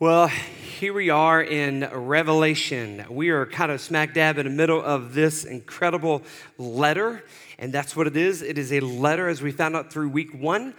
Well, here we are in Revelation. We are kind of smack dab in the middle of this incredible letter, and that's what it is. It is a letter, as we found out through week one,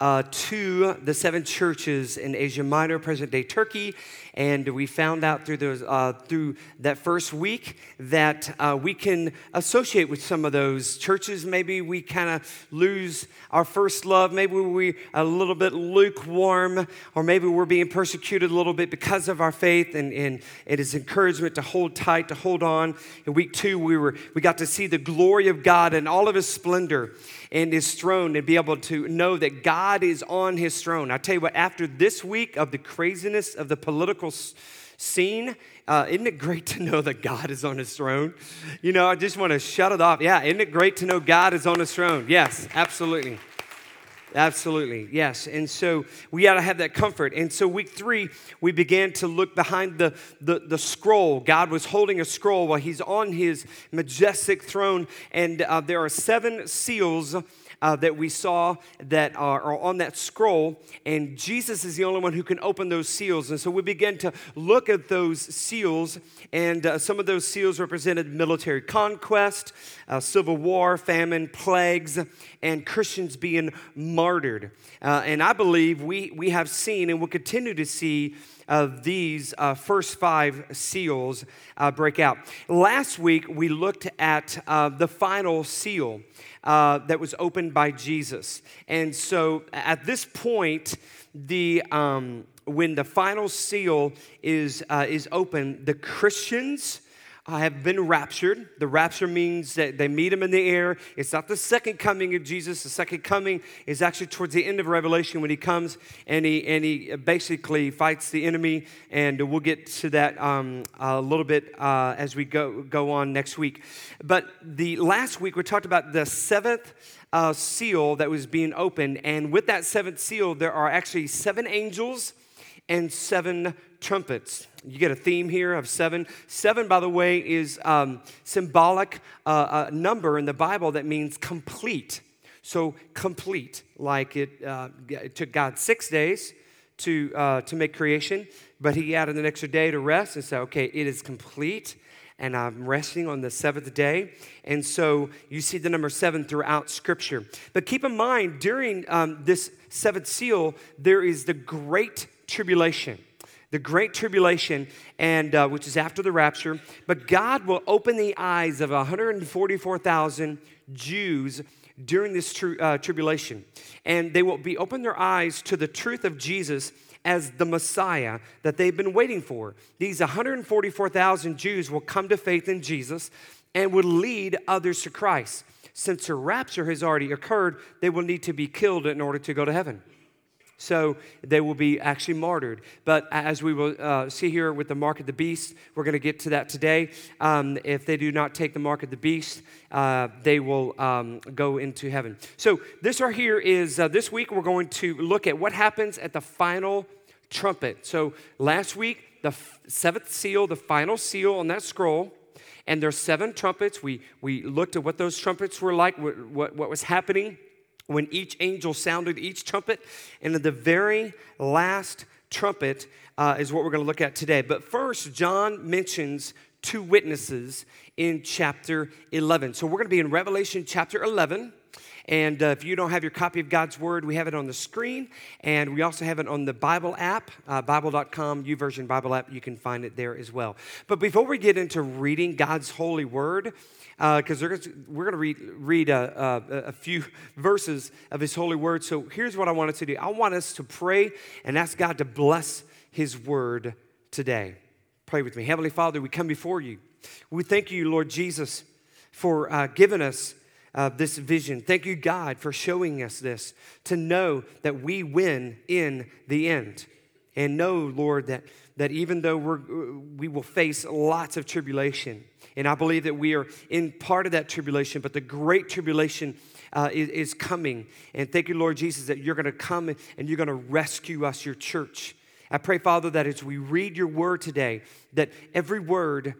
uh, to the seven churches in Asia Minor, present day Turkey. And we found out through, those, uh, through that first week that uh, we can associate with some of those churches. Maybe we kind of lose our first love. Maybe we're a little bit lukewarm, or maybe we're being persecuted a little bit because of our faith. And, and it is encouragement to hold tight, to hold on. In week two, we, were, we got to see the glory of God and all of his splendor and his throne and be able to know that God is on his throne. I tell you what, after this week of the craziness of the political scene, uh, isn't it great to know that God is on his throne? You know, I just want to shut it off. Yeah, isn't it great to know God is on his throne? Yes, absolutely. Absolutely, yes. And so we got to have that comfort. And so, week three, we began to look behind the, the, the, scroll. God was holding a scroll while he's on his majestic throne. And uh, there are seven seals uh, that we saw that are, are, on that scroll, and Jesus is the only one who can open those seals. And so we begin to look at those seals, and uh, some of those seals represented military conquest, uh, civil war, famine, plagues, and Christians being martyred. Uh, and I believe we, we have seen and will continue to see of these uh, first five seals uh, break out. Last week, we looked at uh, the final seal uh, that was opened by Jesus. And so at this point, the. Um, when the final seal is, uh, is open, the Christians have been raptured. The rapture means that they meet him in the air. It's not the second coming of Jesus. The second coming is actually towards the end of Revelation when he comes and he, and he basically fights the enemy. And we'll get to that um, a little bit uh, as we go, go on next week. But the last week we talked about the seventh uh, seal that was being opened. And with that seventh seal, there are actually seven angels and seven trumpets. You get a theme here of seven. Seven, by the way, is um, symbolic uh, number in the Bible that means complete. So complete, like it, uh, it took God six days to uh, to make creation, but He added an extra day to rest and said, "Okay, it is complete." and I'm resting on the seventh day. And so you see the number seven throughout Scripture. But keep in mind, during um, this seventh seal, there is the great tribulation the great tribulation, and uh, which is after the rapture. But God will open the eyes of 144,000 Jews during this uh, tribulation, and they will be open their eyes to the truth of Jesus as the Messiah that they've been waiting for. These 144,000 Jews will come to faith in Jesus and will lead others to Christ. Since the rapture has already occurred, they will need to be killed in order to go to heaven. So they will be actually martyred. But as we will uh, see here with the mark of the beast, we're going to get to that today. Um, if they do not take the mark of the beast, uh, they will um, go into heaven. So this right here is uh, this week we're going to look at what happens at the final trumpet. So last week, the f- seventh seal, the final seal on that scroll and there's seven trumpets. We, we looked at what those trumpets were like, what, what, what was happening when each angel sounded each trumpet. And the very last trumpet uh, is what we're going to look at today. But first, John mentions two witnesses in chapter 11. So we're going to be in Revelation chapter 11. And uh, if you don't have your copy of God's Word, we have it on the screen. And we also have it on the Bible app, uh, Bible.com, YouVersion Bible app. You can find it there as well. But before we get into reading God's holy Word, because uh, we're going to read, read a, a, a, few verses of His holy word. So here's what I want us to do I want us to pray and ask God to bless His word today. Pray with me. Heavenly Father, we come before you. We thank you, Lord Jesus, for uh, giving us uh, this vision. Thank you, God, for showing us this to know that we win in the end. And know, Lord, that, that even though we're, we will face lots of tribulation, and I believe that we are in part of that tribulation, but the great tribulation uh, is, is, coming. And thank you, Lord Jesus, that you're going to come and you're going to rescue us, your church. I pray, Father, that as we read your word today, that every word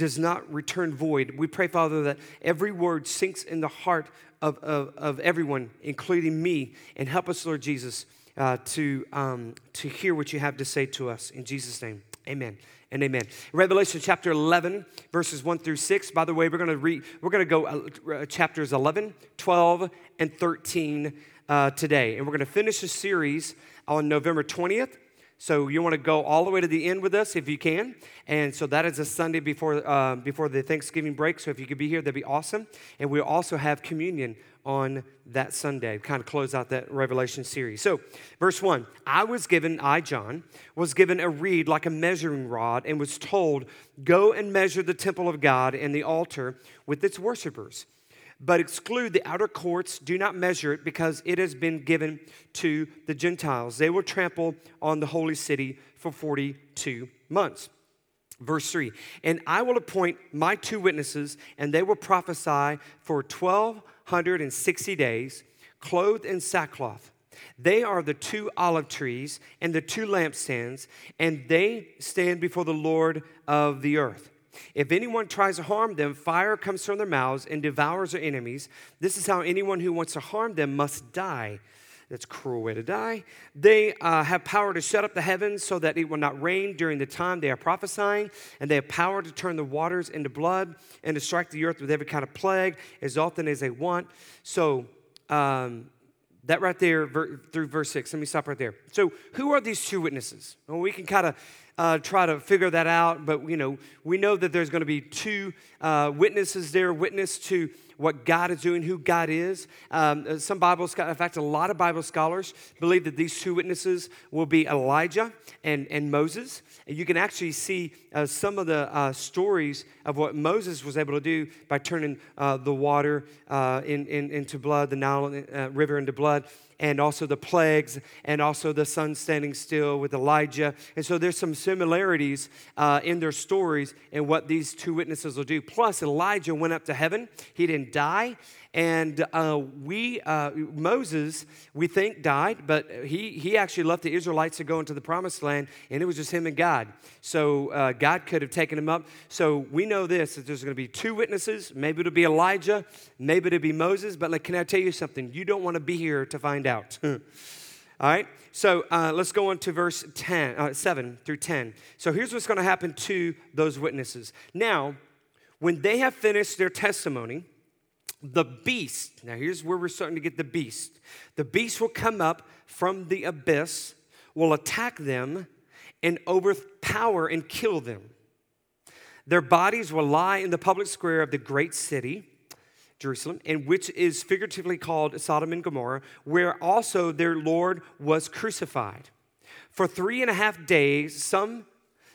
does not return void. We pray, Father, that every word sinks in the heart of, of, of everyone, including me, and help us, Lord Jesus, uh, to, um, to hear what you have to say to us. In Jesus' name, amen and amen. Revelation chapter 11, verses 1 through 6. By the way, we're going to read, we're going to go uh, chapters 11, 12, and 13 uh, today. And we're going to finish the series on November 20th. So you want to go all the way to the end with us if you can. And so that is a Sunday before, uh, before the Thanksgiving break. So if you could be here, that'd be awesome. And we'll also have communion on that Sunday, kind of close out that Revelation series. So, verse 1 I was given, I, John, was given a reed like a measuring rod and was told, Go and measure the temple of God and the altar with its worshippers but exclude the outer courts. Do not measure it because it has been given to the Gentiles. They will trample on the holy city for 42 months. Verse 3 And I will appoint my two witnesses, and they will prophesy for 1260 days, clothed in sackcloth. They are the two olive trees and the two lampstands, and they stand before the Lord of the earth. If anyone tries to harm them, fire comes from their mouths and devours their enemies. This is how anyone who wants to harm them must die. That's a cruel way to die. They uh, have power to shut up the heavens so that it will not rain during the time they are prophesying, and they have power to turn the waters into blood and to strike the earth with every kind of plague as often as they want. So, um, that right there ver- through verse 6. Let me stop right there. So, who are these two witnesses? Well, we can kind of uh, try to figure that out, but you know, we know that there's going to be two uh, witnesses there, witness to what God is doing, who God is. Um, uh, some Bible, scholars, in fact, a lot of Bible scholars believe that these two witnesses will be Elijah and, and Moses. And you can actually see uh, some of the uh, stories of what Moses was able to do by turning uh, the water uh, in, in, into blood, the Nile River into blood and also the plagues, and also the sun standing still with Elijah. And so there's some similarities uh, in their stories and what these two witnesses will do. Plus, Elijah went up to heaven, he didn't die. And uh, we, uh, Moses, we think died, but he, he actually left the Israelites to go into the promised land, and it was just him and God. So uh, God could have taken him up. So we know this that there's going to be two witnesses. Maybe it'll be Elijah, maybe it'll be Moses. But like, can I tell you something? You don't want to be here to find out. All right? So uh, let's go on to verse 10, uh, 7 through 10. So here's what's going to happen to those witnesses. Now, when they have finished their testimony, the beast, now here's where we're starting to get the beast. The beast will come up from the abyss, will attack them, and overpower and kill them. Their bodies will lie in the public square of the great city, Jerusalem, and which is figuratively called Sodom and Gomorrah, where also their Lord was crucified. For three and a half days, some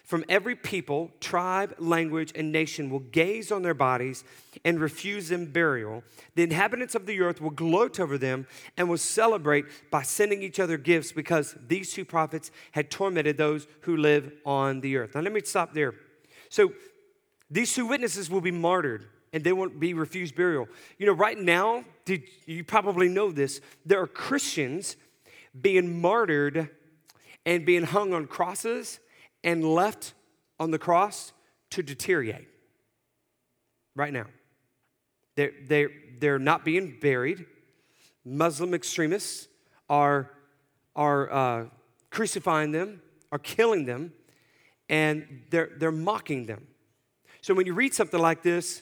from every people, tribe, language, and nation will gaze on their bodies and refuse them burial. The inhabitants of the earth will gloat over them and will celebrate by sending each other gifts because these two prophets had tormented those who live on the earth. Now, let me stop there. So, these two witnesses will be martyred and they won't be refused burial. You know, right now, did, you probably know this, there are Christians being martyred and being hung on crosses and left on the cross to deteriorate right now. They're, they're, they're not being buried. Muslim extremists are, are uh, crucifying them, are killing them, and they're, they're mocking them. So when you read something like this,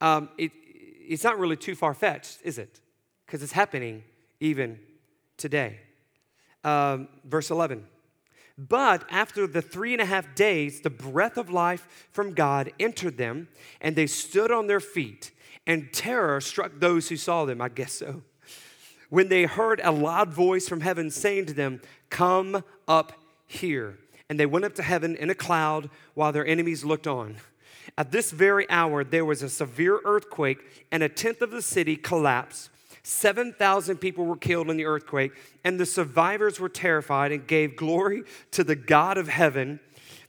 um, it, it's not really too far fetched, is it? Because it's happening even today. Um, verse 11 but after the three and a half days, the breath of life from God entered them, and they stood on their feet, and terror struck those who saw them. I guess so. When they heard a loud voice from heaven saying to them, Come up here. And they went up to heaven in a cloud while their enemies looked on. At this very hour, there was a severe earthquake, and a tenth of the city collapsed. 7,000 people were killed in the earthquake, and the survivors were terrified and gave glory to the God of heaven.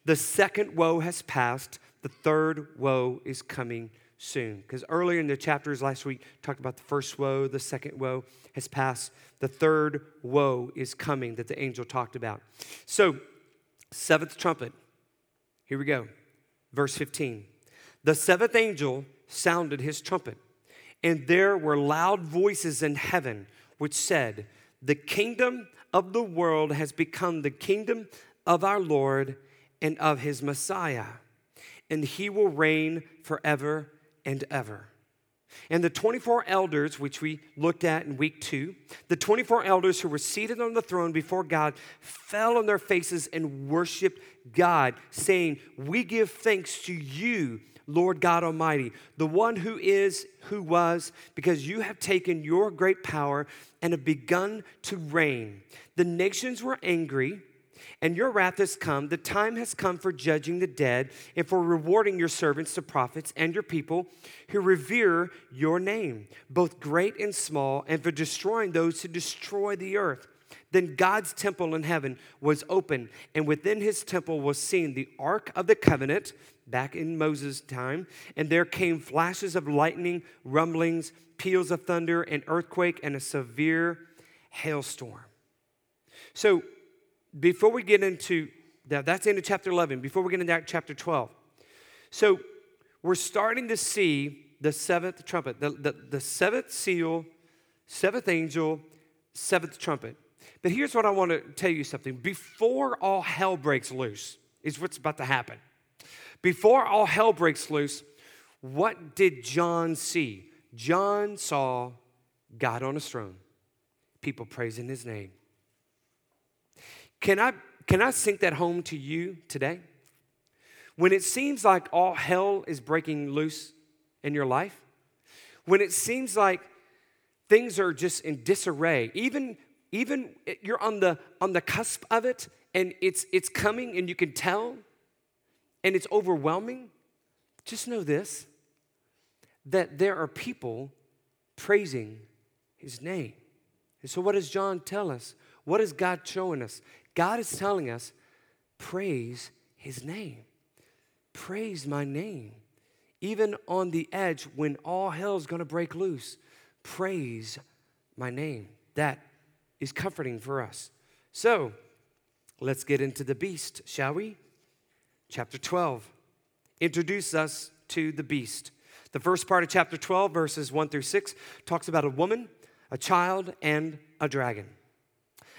The second woe has passed, the third woe is coming soon. Because earlier in the chapters last week, talked about the first woe, the second woe has passed, the third woe is coming that the angel talked about. So, seventh trumpet, here we go, verse 15. The seventh angel sounded his trumpet and there were loud voices in heaven which said, The kingdom of the world has become the kingdom of our Lord and of his Messiah, and he will reign forever and ever. And the 24 elders, which we looked at in week two, the 24 elders who were seated on the throne before God fell on their faces and worshiped God, saying, We give thanks to you, Lord God Almighty, the one who is, who was, because you have taken your great power and have begun to reign. The nations were angry and your wrath has come. The time has come for judging the dead and for rewarding your servants, the prophets, and your people who revere your name, both great and small, and for destroying those who destroy the earth. Then God's temple in heaven was open, and within his temple was seen the ark of the covenant back in Moses' time, and there came flashes of lightning, rumblings, peals of thunder, an earthquake, and a severe hailstorm. So, before we get into that, that's into chapter 11, before we get into chapter 12. So we're starting to see the seventh trumpet, the, the, the seventh seal, seventh angel, seventh trumpet. But here's what I want to tell you something. Before all hell breaks loose, is what's about to happen. Before all hell breaks loose, what did John see? John saw God on a throne, people praising his name. Can I, can I sink that home to you today? When it seems like all hell is breaking loose in your life, when it seems like things are just in disarray, even, even you're on the, on the cusp of it and it's, it's coming and you can tell and it's overwhelming, just know this that there are people praising his name. And so, what does John tell us? What is God showing us? God is telling us, praise his name. Praise my name. Even on the edge when all hell's to break loose, praise my name. That is comforting for us. So, let's get into the beast, shall we? Chapter 12. Introduce us to the beast. The first part of chapter 12, verses 1 through 6, talks about a woman, a child, and a dragon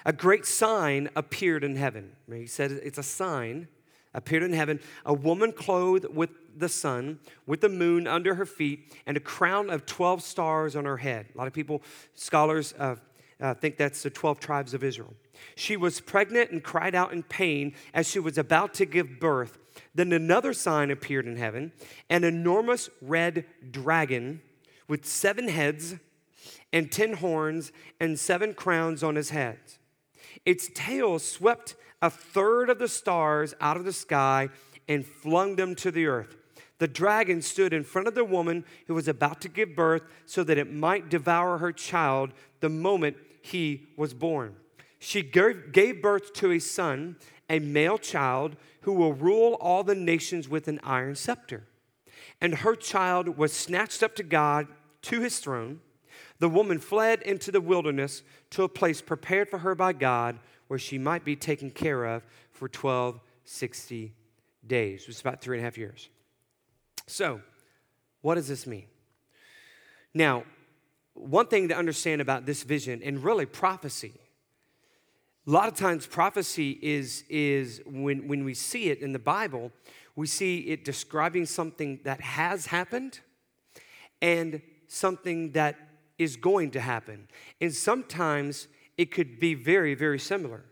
a great sign appeared in heaven. He said it's a sign appeared in heaven a woman clothed with the sun, with the moon under her feet, and a crown of 12 stars on her head. A lot of people, scholars, uh, uh, think that's the 12 tribes of Israel. She was pregnant and cried out in pain as she was about to give birth. Then another sign appeared in heaven an enormous red dragon with seven heads and ten horns and seven crowns on his heads. Its tail swept a third of the stars out of the sky and flung them to the earth. The dragon stood in front of the woman who was about to give birth so that it might devour her child the moment he was born. She gave birth to a son, a male child, who will rule all the nations with an iron scepter. And her child was snatched up to God, to his throne. The woman fled into the wilderness to a place prepared for her by God where she might be taken care of for 1260 days. It was about three and a half years. So, what does this mean? Now, one thing to understand about this vision and really prophecy, a lot of times prophecy is, is when, when we see it in the Bible, we see it describing something that has happened and something that is going to happen. And sometimes it could be very, very similar.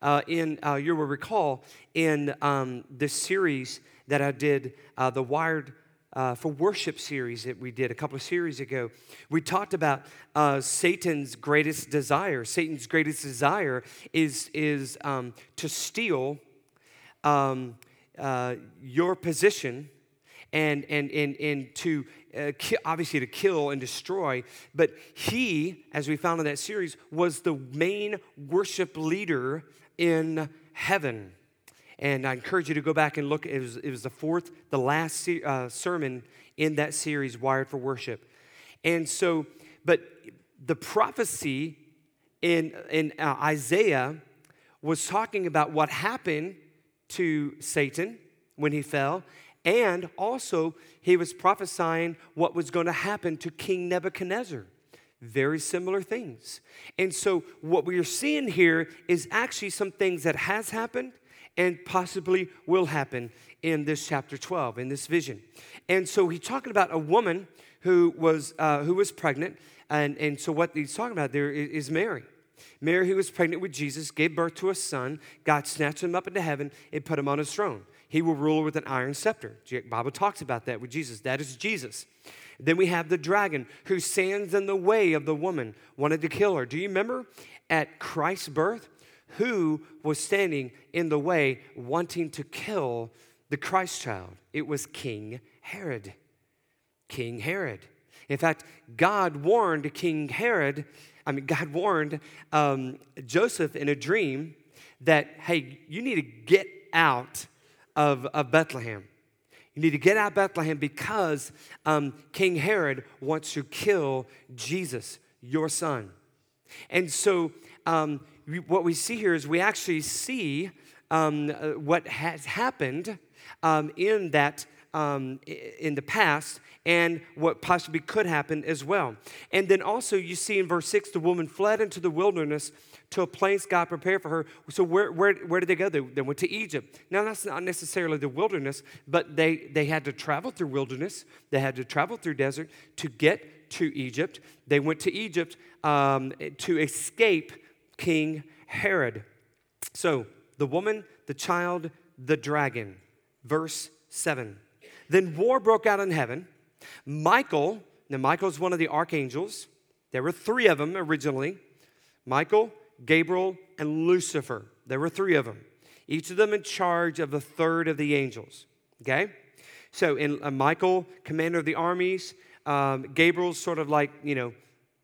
Uh, in uh, you will recall in um, this series that I did, uh, the Wired uh, for Worship series that we did a couple of series ago, we talked about uh, Satan's greatest desire. Satan's greatest desire is is um, to steal um, uh, your position and, and, and, and to uh, ki- obviously to kill and destroy. But he, as we found in that series, was the main worship leader in heaven. And I encourage you to go back and look. It was, it was the fourth, the last se- uh, sermon in that series, Wired for Worship. And so, but the prophecy in, in uh, Isaiah was talking about what happened to Satan when he fell and also, he was prophesying what was going to happen to King Nebuchadnezzar. very similar things. And so what we are seeing here is actually some things that has happened and possibly will happen in this chapter 12 in this vision. And so he's talking about a woman who was uh, who was pregnant and, and so what he's talking about there is Mary. Mary, who was pregnant with Jesus, gave birth to a son. God snatched him up into heaven and put him on his throne. He will rule with an iron scepter. The Bible talks about that with Jesus. That is Jesus. Then we have the dragon who stands in the way of the woman, wanted to kill her. Do you remember at Christ's birth? Who was standing in the way wanting to kill the Christ child? It was King Herod. King Herod. In fact, God warned King Herod I mean, God warned um, Joseph in a dream that, hey, you need to get out of, of Bethlehem. You need to get out of Bethlehem because um, King Herod wants to kill Jesus, your son. And so, um, what we see here is we actually see um, uh, what has happened um, in that um, in the past and what possibly could happen as well. And then also, you see in verse 6, the woman fled into the wilderness to a place God prepared for her. So, where, where, where did they go? They, they went to Egypt. Now, that's not necessarily the wilderness, but they, they had to travel through wilderness, they had to travel through desert to get to Egypt. They went to Egypt um, to escape King Herod. So, the woman, the child, the dragon. Verse 7. Then war broke out in heaven. Michael, now Michael is one of the archangels. There were three of them originally Michael, Gabriel, and Lucifer. There were three of them, each of them in charge of a third of the angels. Okay? So, in uh, Michael, commander of the armies, um, Gabriel's sort of like, you know,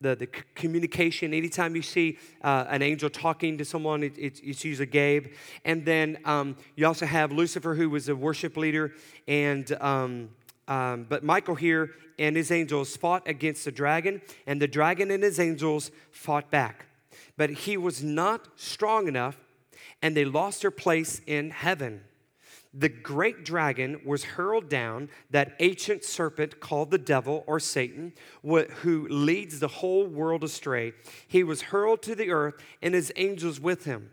the, the communication. Anytime you see uh, an angel talking to someone, it, it's, it's usually Gabe. And then um, you also have Lucifer, who was a worship leader. And um, um, but Michael here and his angels fought against the dragon, and the dragon and his angels fought back. But he was not strong enough, and they lost their place in heaven the great dragon was hurled down, that ancient serpent called the devil or Satan, who leads the whole world astray. He was hurled to the earth and his angels with him.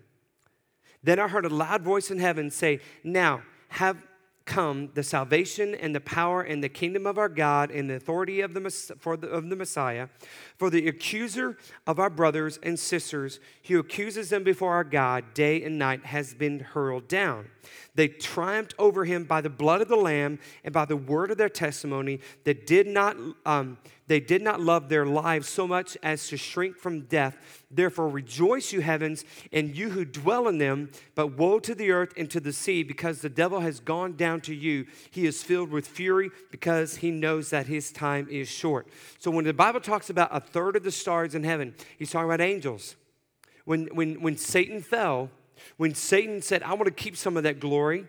Then I heard a loud voice in heaven say, Now have come the salvation and the power and the kingdom of our God and the authority of the, for the, of the Messiah. For the accuser of our brothers and sisters, who accuses them before our God day and night, has been hurled down. They triumphed over him by the blood of the Lamb and by the word of their testimony. That did not, um, they did not love their lives so much as to shrink from death. Therefore, rejoice, you heavens, and you who dwell in them. But woe to the earth and to the sea, because the devil has gone down to you. He is filled with fury because he knows that his time is short. So, when the Bible talks about a third of the stars in heaven, he's talking about angels. When, when, when Satan fell, when Satan said, I want to keep some of that glory,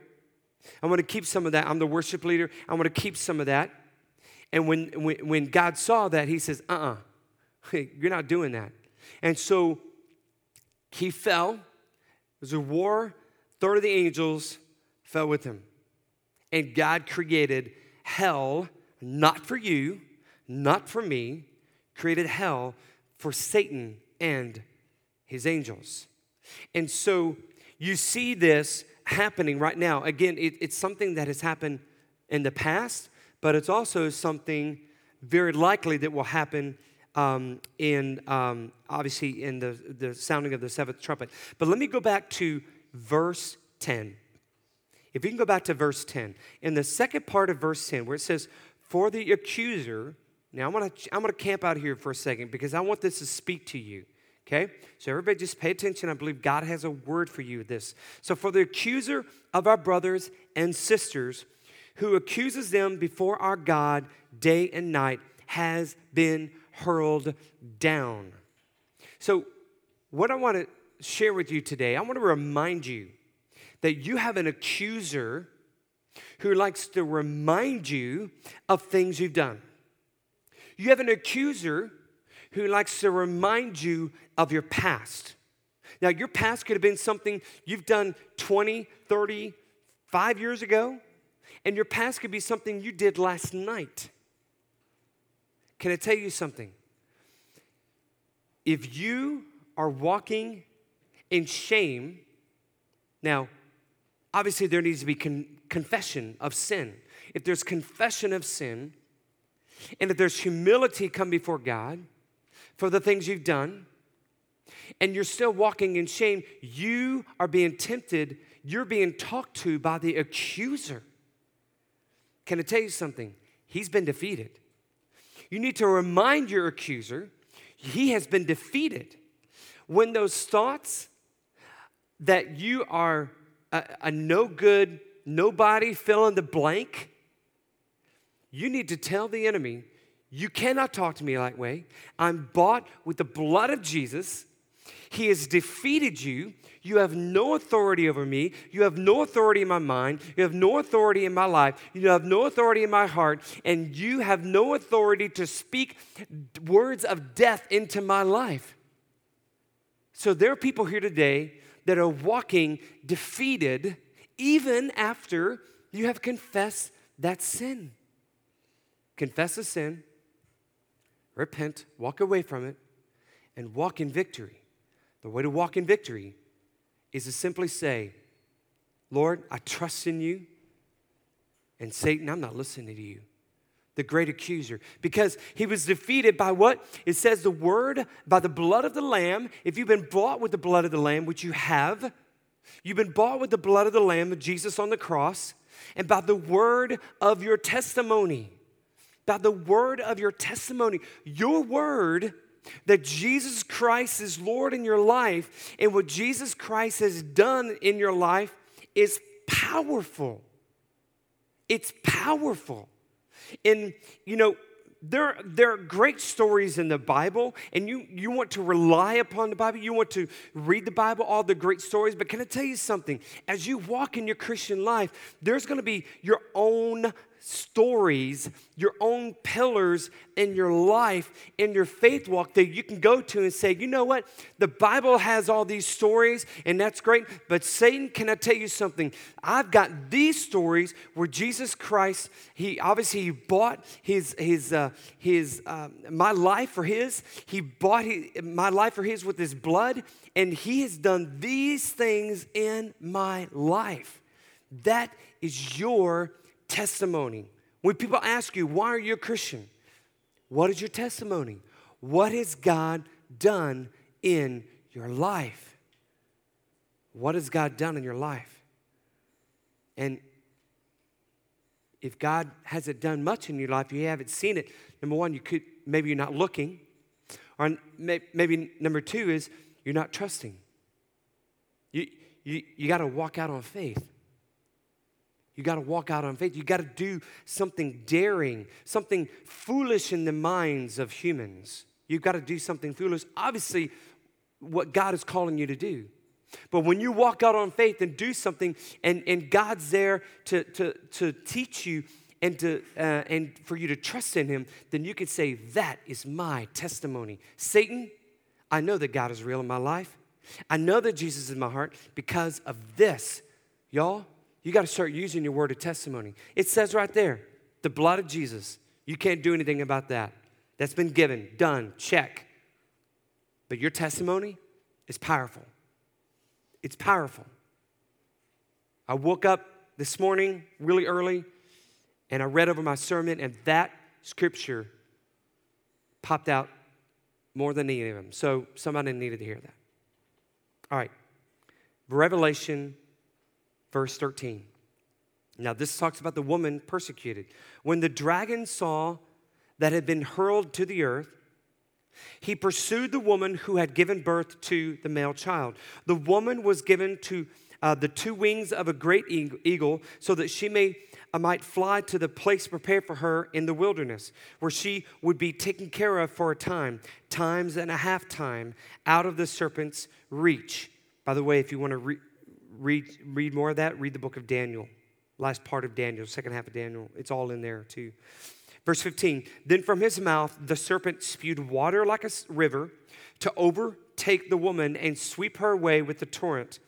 I want to keep some of that, I'm the worship leader, I want to keep some of that. And when, when, when God saw that, he says, uh uh-uh, uh, you're not doing that. And so he fell. It was a war. Third of the angels fell with him. And God created hell, not for you, not for me, created hell for Satan and his angels. And so you see this happening right now. Again, it, it's something that has happened in the past, but it's also something very likely that will happen um, in um, obviously in the, the sounding of the seventh trumpet. But let me go back to verse 10. If you can go back to verse 10, in the second part of verse 10, where it says, For the accuser, now I'm gonna, I'm gonna camp out here for a second because I want this to speak to you. Okay? So everybody just pay attention. I believe God has a word for you this. So for the accuser of our brothers and sisters who accuses them before our God day and night has been hurled down. So what I want to share with you today, I want to remind you that you have an accuser who likes to remind you of things you've done. You have an accuser who likes to remind you of your past. Now, your past could have been something you've done 20, 30, five years ago, and your past could be something you did last night. Can I tell you something? if you are walking in shame, now, obviously, there needs to be con- confession of sin. If there's confession of sin, and if there's humility come before God for the things you've done, and you're still walking in shame, you are being tempted, you're being talked to by the accuser. Can I tell you something? He's been defeated. You need to remind your accuser he has been defeated. When those thoughts that you are a, a no good, nobody fill in the blank, you need to tell the enemy, you cannot talk to me that way. I'm bought with the blood of Jesus. He has defeated you. You have no authority over me. You have no authority in my mind. You have no authority in my life. You have no authority in my heart. And you have no authority to speak words of death into my life. So there are people here today that are walking defeated even after you have confessed that sin. Confess a sin, repent, walk away from it, and walk in victory. The way to walk in victory is to simply say, Lord, I trust in you, and Satan, I'm not listening to you the great accuser, because he was defeated by what? It says the word, by the blood of the Lamb. If you've been bought with the blood of the Lamb, which you have, you've been bought with the blood of the Lamb of Jesus on the cross, and by the word of your testimony. By the word of your testimony. Your word that Jesus Christ is Lord in your life and what Jesus Christ has done in your life is powerful. It's powerful. And, you know, there, there are great stories in the Bible, and you, you want to rely upon the Bible. You want to read the Bible, all the great stories. But can I tell you something? As you walk in your Christian life, there's going to be your own stories, your own pillars in your life, in your faith walk that you can go to and say, you know what? The Bible has all these stories, and that's great. But Satan, can I tell you something? I've got these stories where Jesus Christ, he obviously he bought his his uh, his uh, my life for his. He bought his, my life for his with his blood, and he has done these things in my life. That is your testimony. When people ask you, why are you a Christian? What is your testimony? What has God done in your life? What has God done in your life? And if God hasn't done much in your life, you haven't seen it. Number one, you could maybe you're not looking, or maybe number two is you're not trusting. You you, you got to walk out on faith. You got to walk out on faith. You got to do something daring, something foolish in the minds of humans. You've got to do something foolish. Obviously, what God is calling you to do. But when you walk out on faith and do something, and, and God's there to, to, to teach you and, to, uh, and for you to trust in Him, then you can say, That is my testimony. Satan, I know that God is real in my life. I know that Jesus is in my heart because of this. Y'all, you got to start using your word of testimony. It says right there, the blood of Jesus. You can't do anything about that. That's been given, done, check. But your testimony is powerful. It's powerful. I woke up this morning really early and I read over my sermon, and that scripture popped out more than any of them. So somebody needed to hear that. All right. Revelation verse 13. Now, this talks about the woman persecuted. When the dragon saw that had been hurled to the earth, he pursued the woman who had given birth to the male child. The woman was given to uh, the two wings of a great eagle so that she may uh, might fly to the place prepared for her in the wilderness where she would be taken care of for a time times and a half time out of the serpent's reach by the way if you want to re- read, read more of that, read the book of Daniel, last part of Daniel, second half of Daniel. It's all in there too. Verse 15 Then from his mouth the serpent spewed water like a river to overtake the woman and sweep her away with the torrent.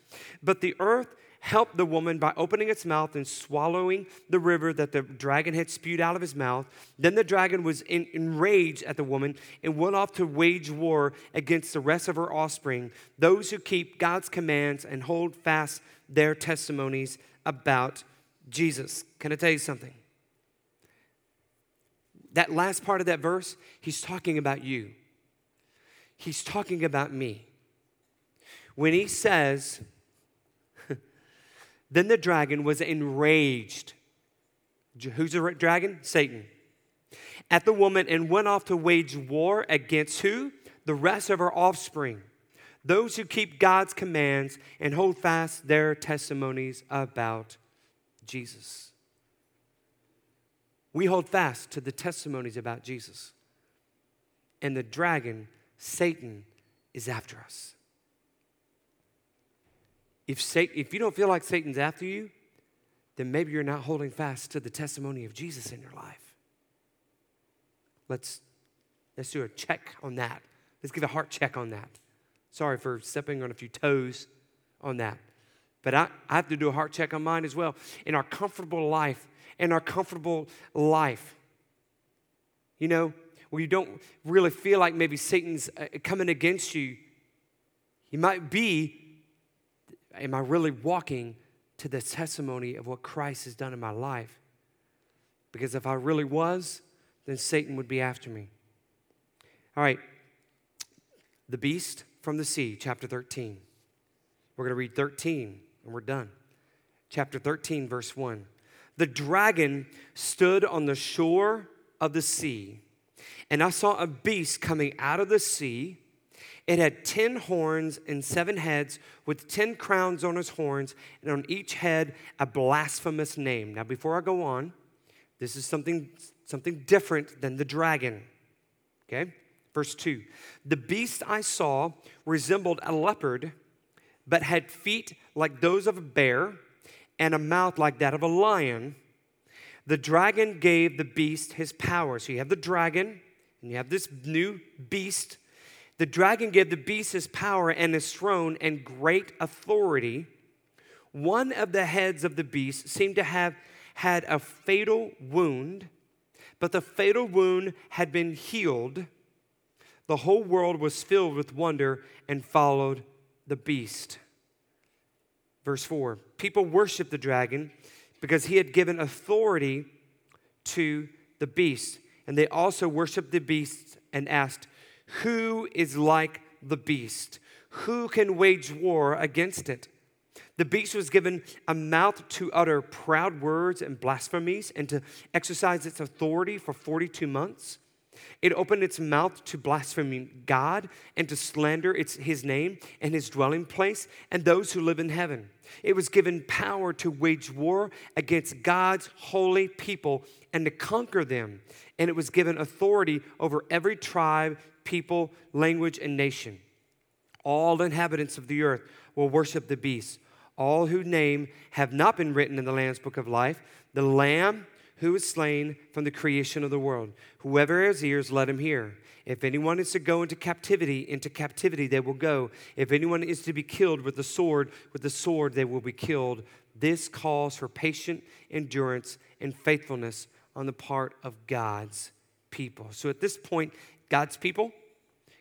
But the earth helped the woman by opening its mouth and swallowing the river that the dragon had spewed out of his mouth. Then the dragon was enraged at the woman and went off to wage war against the rest of her offspring, those who keep God's commands and hold fast their testimonies about Jesus. Can I tell you something? That last part of that verse, he's talking about you. He's talking about me. When he says, then the dragon was enraged. Who's the dragon? Satan. At the woman and went off to wage war against who? The rest of her offspring. Those who keep God's commands and hold fast their testimonies about Jesus. We hold fast to the testimonies about Jesus. And the dragon, Satan, is after us. If, Satan, if you don't feel like Satan's after you, then maybe you're not holding fast to the testimony of Jesus in your life. Let's, let's do a check on that. Let's give a heart check on that. Sorry for stepping on a few toes on that. But I, I have to do a heart check on mine as well. In our comfortable life, in our comfortable life, you know, where you don't really feel like maybe Satan's uh, coming against you, he might be am I really walking to the testimony of what Christ has done in my life? Because if I really was, then Satan would be after me. All right, the beast from the sea, chapter 13. We're going to read 13 and we're done. Chapter 13, verse 1. The dragon stood on the shore of the sea, and I saw a beast coming out of the sea it had 10 horns and seven heads, with 10 crowns on its horns, and on each head a blasphemous name. Now, before I go on, this is something, something different than the dragon. Okay? Verse 2 The beast I saw resembled a leopard, but had feet like those of a bear, and a mouth like that of a lion. The dragon gave the beast his power. So you have the dragon, and you have this new beast the dragon gave the beast his power and his throne and great authority. One of the heads of the beast seemed to have had a fatal wound, but the fatal wound had been healed. The whole world was filled with wonder and followed the beast. Verse 4 People worshiped the dragon because he had given authority to the beast. And they also worshiped the beast and asked, who is like the beast? Who can wage war against it? The beast was given a mouth to utter proud words and blasphemies and to exercise its authority for 42 months. It opened its mouth to blaspheme God and to slander its, his name and his dwelling place and those who live in heaven. It was given power to wage war against God's holy people and to conquer them. And it was given authority over every tribe, people, language, and nation. All inhabitants of the earth will worship the beast. All whose name have not been written in the Lamb's book of life, the Lamb who was slain from the creation of the world. Whoever has ears, let him hear. If anyone is to go into captivity, into captivity they will go. If anyone is to be killed with the sword, with the sword they will be killed. This calls for patient endurance and faithfulness on the part of God's people. So at this point, God's people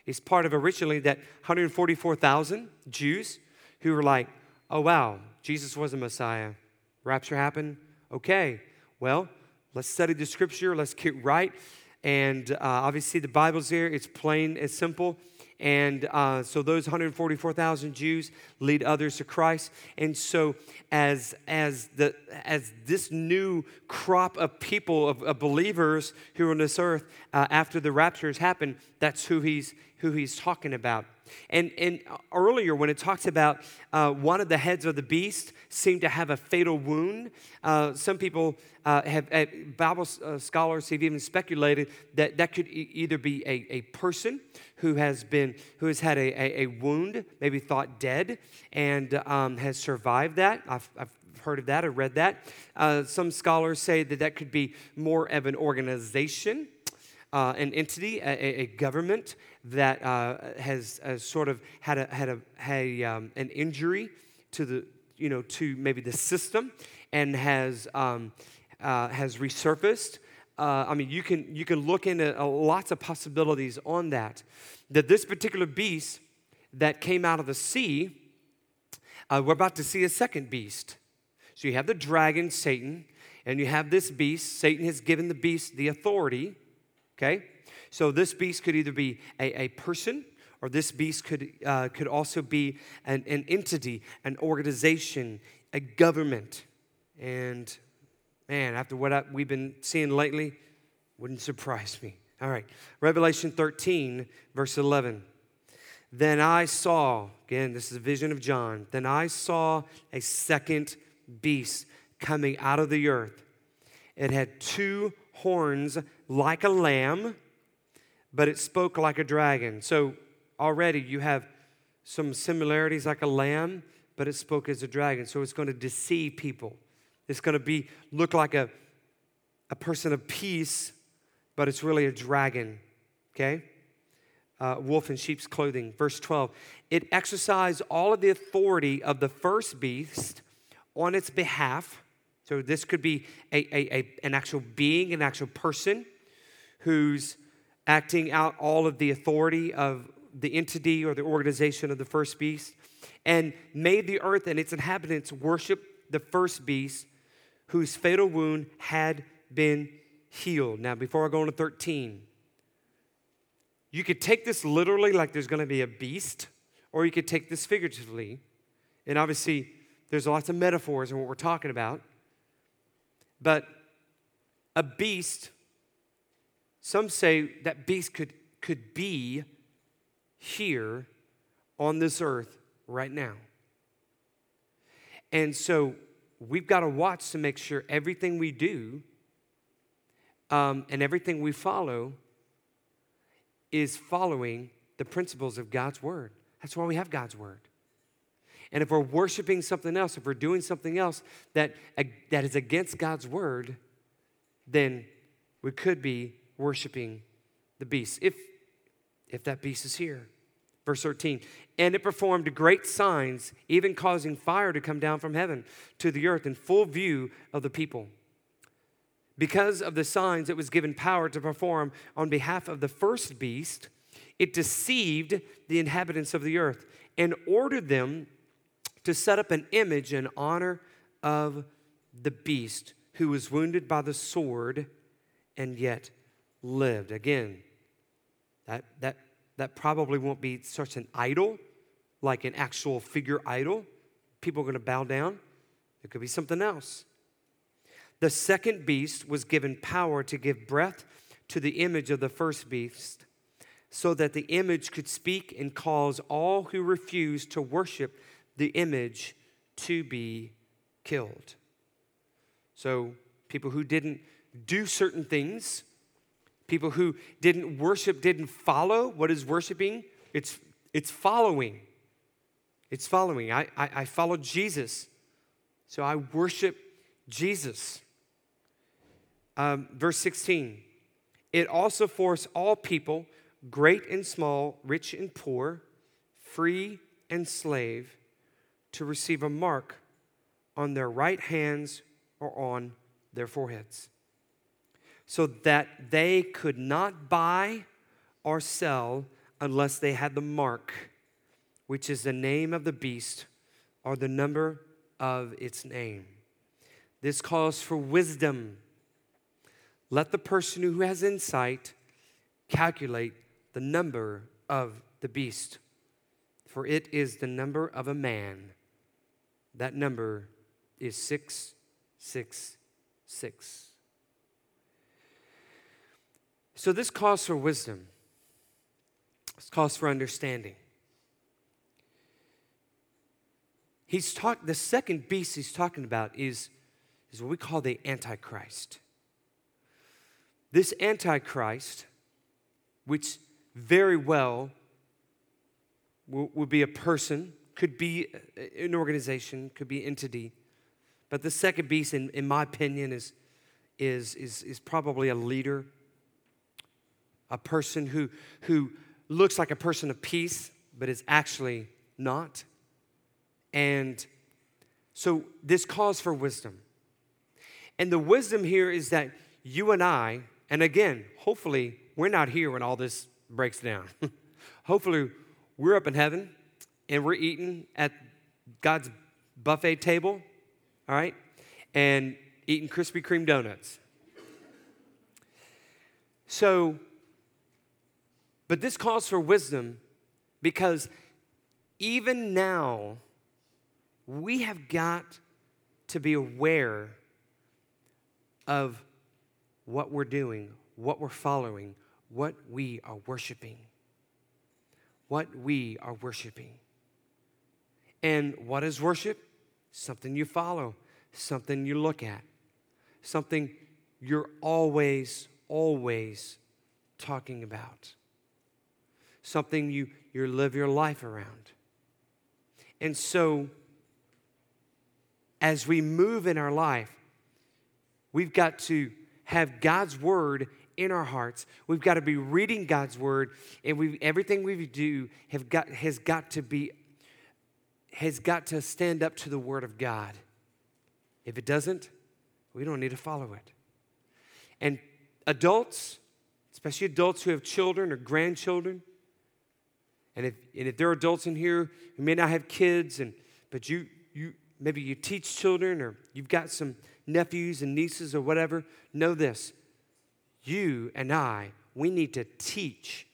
is part of originally that 144,000 Jews who were like, oh, wow, Jesus was a Messiah. Rapture happened. Okay, well, let's study the scripture, let's get right. And uh, obviously, the Bible's there, it's plain, it's simple. And uh, so those 144,000 Jews lead others to Christ. And so as, as, the, as this new crop of people, of, of believers who are on this earth uh, after the rapture has happened, that's who he's, who he's talking about. And, and earlier, when it talks about uh, one of the heads of the beast seemed to have a fatal wound, uh, some people uh, have, uh, Bible uh, scholars have even speculated that that could e- either be a, a person who has been, who has had a, a, a wound, maybe thought dead, and um, has survived that. I've, I've heard of that or read that. Uh, some scholars say that that could be more of an organization uh, an entity, a, a government that uh, has, has, sort of had, a, had, a, had a, um, an injury to the, you know, to maybe the system and has, um, uh, has resurfaced. Uh, I mean, you can, you can look into uh, lots of possibilities on that. That this particular beast that came out of the sea, uh, we're about to see a second beast. So you have the dragon, Satan, and you have this beast. Satan has given the beast the authority, okay? So this beast could either be a, a person or this beast could, uh, could also be an, an entity, an organization, a government. And man, after what I, we've been seeing lately, wouldn't surprise me. All right, Revelation 13, verse 11. Then I saw, again, this is a vision of John. Then I saw a second beast coming out of the earth. It had two horns like a lamb, but it spoke like a dragon. So already you have some similarities like a lamb, but it spoke as a dragon. So it's going to deceive people. It's going to be look like a, a person of peace, but it's really a dragon. Okay? uh, wolf in sheep's clothing. Verse 12 it exercised all of the authority of the first beast on its behalf. So this could be a, a, a, an actual being, an actual person who's acting out all of the authority of the entity or the organization of the first beast, and made the earth and its inhabitants worship the first beast whose fatal wound had been healed. Now, before I go on to 13, you could take this literally, like there's going to be a beast, or you could take this figuratively. And obviously, there's lots of metaphors in what we're talking about. But a beast, some say that beast could, could be here on this earth right now. And so we've got to watch to make sure everything we do um, and everything we follow is following the principles of God's word. That's why we have God's word. And if we're worshiping something else, if we're doing something else that, that is against God's word, then we could be worshiping the beast, if, if that beast is here. Verse 13, and it performed great signs, even causing fire to come down from heaven to the earth in full view of the people. Because of the signs it was given power to perform on behalf of the first beast, it deceived the inhabitants of the earth and ordered them to set up an image in honor of the beast who was wounded by the sword and yet lived. Again, that, that, that probably won't be such an idol, like an actual figure idol. People are going to bow down. It could be something else. The second beast was given power to give breath to the image of the first beast, so that the image could speak and cause all who refused to worship the image to be killed. So, people who didn't do certain things, people who didn't worship, didn't follow what is worshiping, it's, it's following. It's following. I, I, I follow Jesus, so I worship Jesus. Um, verse 16 it also forced all people, great and small, rich and poor, free and slave, to receive a mark on their right hands or on their foreheads, so that they could not buy or sell unless they had the mark, which is the name of the beast or the number of its name. This calls for wisdom let the person who has insight calculate the number of the beast, for it is the number of a man. That number is 666. So, this calls for wisdom, this calls for understanding. He's talk, the second beast he's talking about is, is what we call the Antichrist. This Antichrist, which very well would be a person, could be uh, an organization, could be entity. But the second beast, in, in my opinion, is, is, is, is probably a leader, a person who, who looks like a person of peace, but is actually not. And So this calls for wisdom. And the wisdom here is that you and I, and again, hopefully, we're not here when all this breaks down. hopefully, we're up in heaven and we're eating at God's buffet table, all right, and eating Krispy Kreme donuts. So, but this calls for wisdom because even now, we have got to be aware of what we're doing, what we're following, what we are worshiping. What we are worshiping. And what is worship? Something you follow, something you look at, something you're always, always talking about, something you, you live your life around. And so, as we move in our life, we've got to have God's word in our hearts. We've got to be reading God's word, and we everything we do have got has got to be has got to stand up to the word of God. If it doesn't, we don't need to follow it. And adults, especially adults who have children or grandchildren, and if, and if there are adults in here who may not have kids, and but you you maybe you teach children or you've got some nephews and nieces or whatever, know this. You and I, we need to teach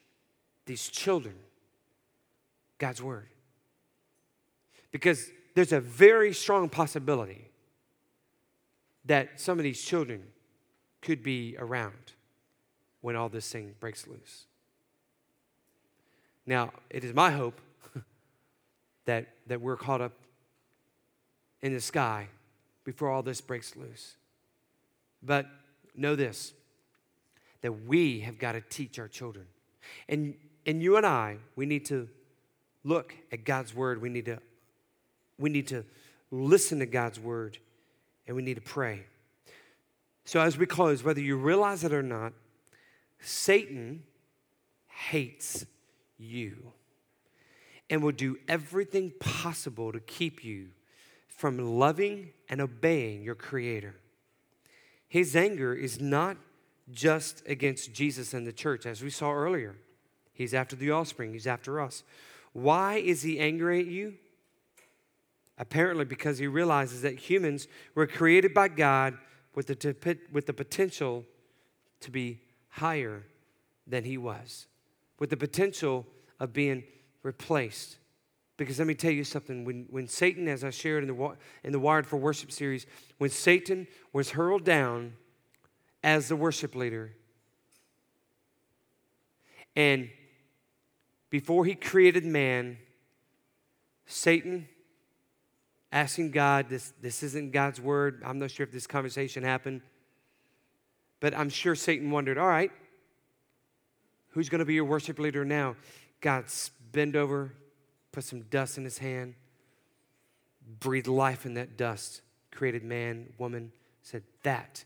these children God's word. Because there's a very strong possibility that some of these children could be around when all this thing breaks loose. Now, it is my hope that, that we're caught up in the sky before all this breaks loose. But know this that we have got to teach our children. And, and you and I, we need to look at God's word. We need to, we need to listen to God's word and we need to pray. So, as we close, whether you realize it or not, Satan hates you and will do everything possible to keep you from loving and obeying your Creator. His anger is not just against Jesus and the church, as we saw earlier. He's after the offspring, he's after us. Why is he angry at you? Apparently, because he realizes that humans were created by God with the, with the potential to be higher than he was, with the potential of being replaced because let me tell you something. When, when Satan, as I shared in the, in the Wired for Worship series, when Satan was hurled down as the worship leader, and before he created man, Satan asking God, this, this isn't God's word. I'm not sure if this conversation happened, but I'm sure Satan wondered, all right, who's going to be your worship leader now? God bend over, put some dust in his hand, breathed life in that dust, created man, woman, said, That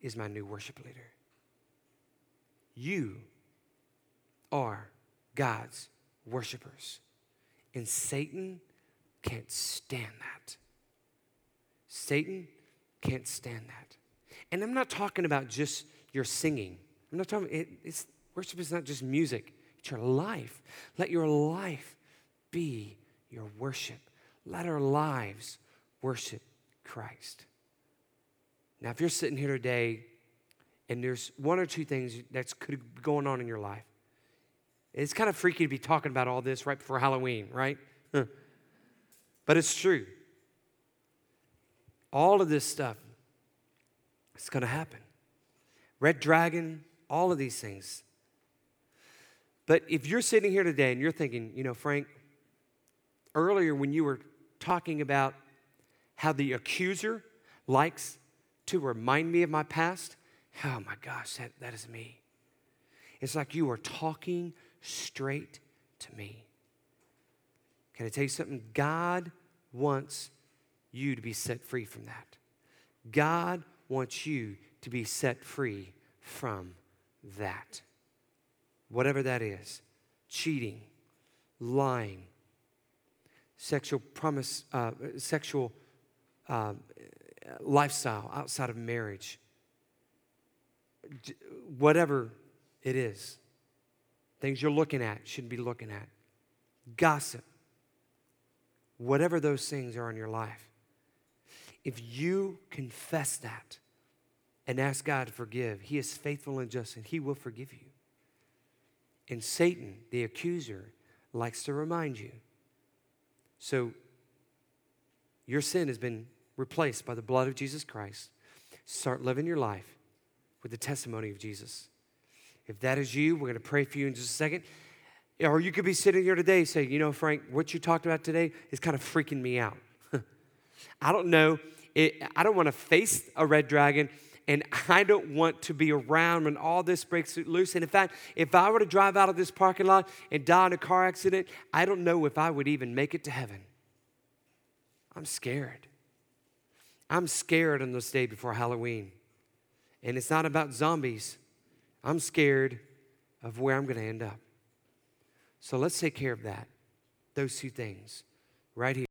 is my new worship leader. You are God's worshipers. And Satan can't stand that. Satan can't stand that. And I'm not talking about just your singing. I'm not talking, it, it's, worship is not just music, it's your life. Let your life be your worship. Let our lives worship Christ. Now, if you're sitting here today and there's one or two things that's could be going on in your life, it's kind of freaky to be talking about all this right before Halloween, right? But it's true. All of this stuff, it's going to happen. Red dragon, all of these things. But if you're sitting here today and you're thinking, you know, Frank, earlier when you were talking about how the accuser likes to remind me of my past. Oh my gosh, that, that is me. It's like you are talking straight to me. Can I tell you something? God wants you to be set free from that. God wants you to be set free from that. Whatever that is cheating, lying, sexual promise, uh, sexual um, lifestyle outside of marriage, whatever it is, things you're looking at, shouldn't be looking at, gossip, whatever those things are in your life, if you confess that and ask God to forgive, He is faithful and just and He will forgive you. And Satan, the accuser, likes to remind you. So, your sin has been replaced by the blood of Jesus Christ. Start living your life with the testimony of Jesus. If that is you, we're going to pray for you in just a second. Or you could be sitting here today saying, you know, Frank, what you talked about today is kind of freaking me out. I don't know. It, I don't want to face a red dragon and I don't want to be around when all this breaks loose. And in fact, if I were to drive out of this parking lot and die in a car accident, I don't know if I would even make it to heaven. I'm scared. I'm scared on this day before Halloween. And it's not about zombies. I'm scared of where I'm going to end up. So let's take care of that, those two things right here.